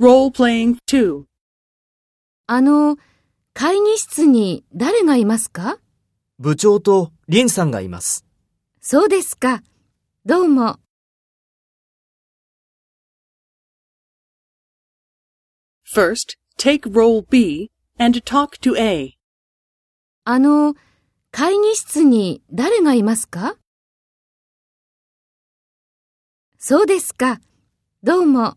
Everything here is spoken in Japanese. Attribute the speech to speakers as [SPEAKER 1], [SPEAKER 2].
[SPEAKER 1] Role playing 2.
[SPEAKER 2] あの、会議室に誰がいますか？
[SPEAKER 3] 部長とリンさんがいます。
[SPEAKER 2] そうですか。どうも。
[SPEAKER 1] First, take role B and talk to A.
[SPEAKER 2] あの、会議室に誰がいますか？そうですか。どうも。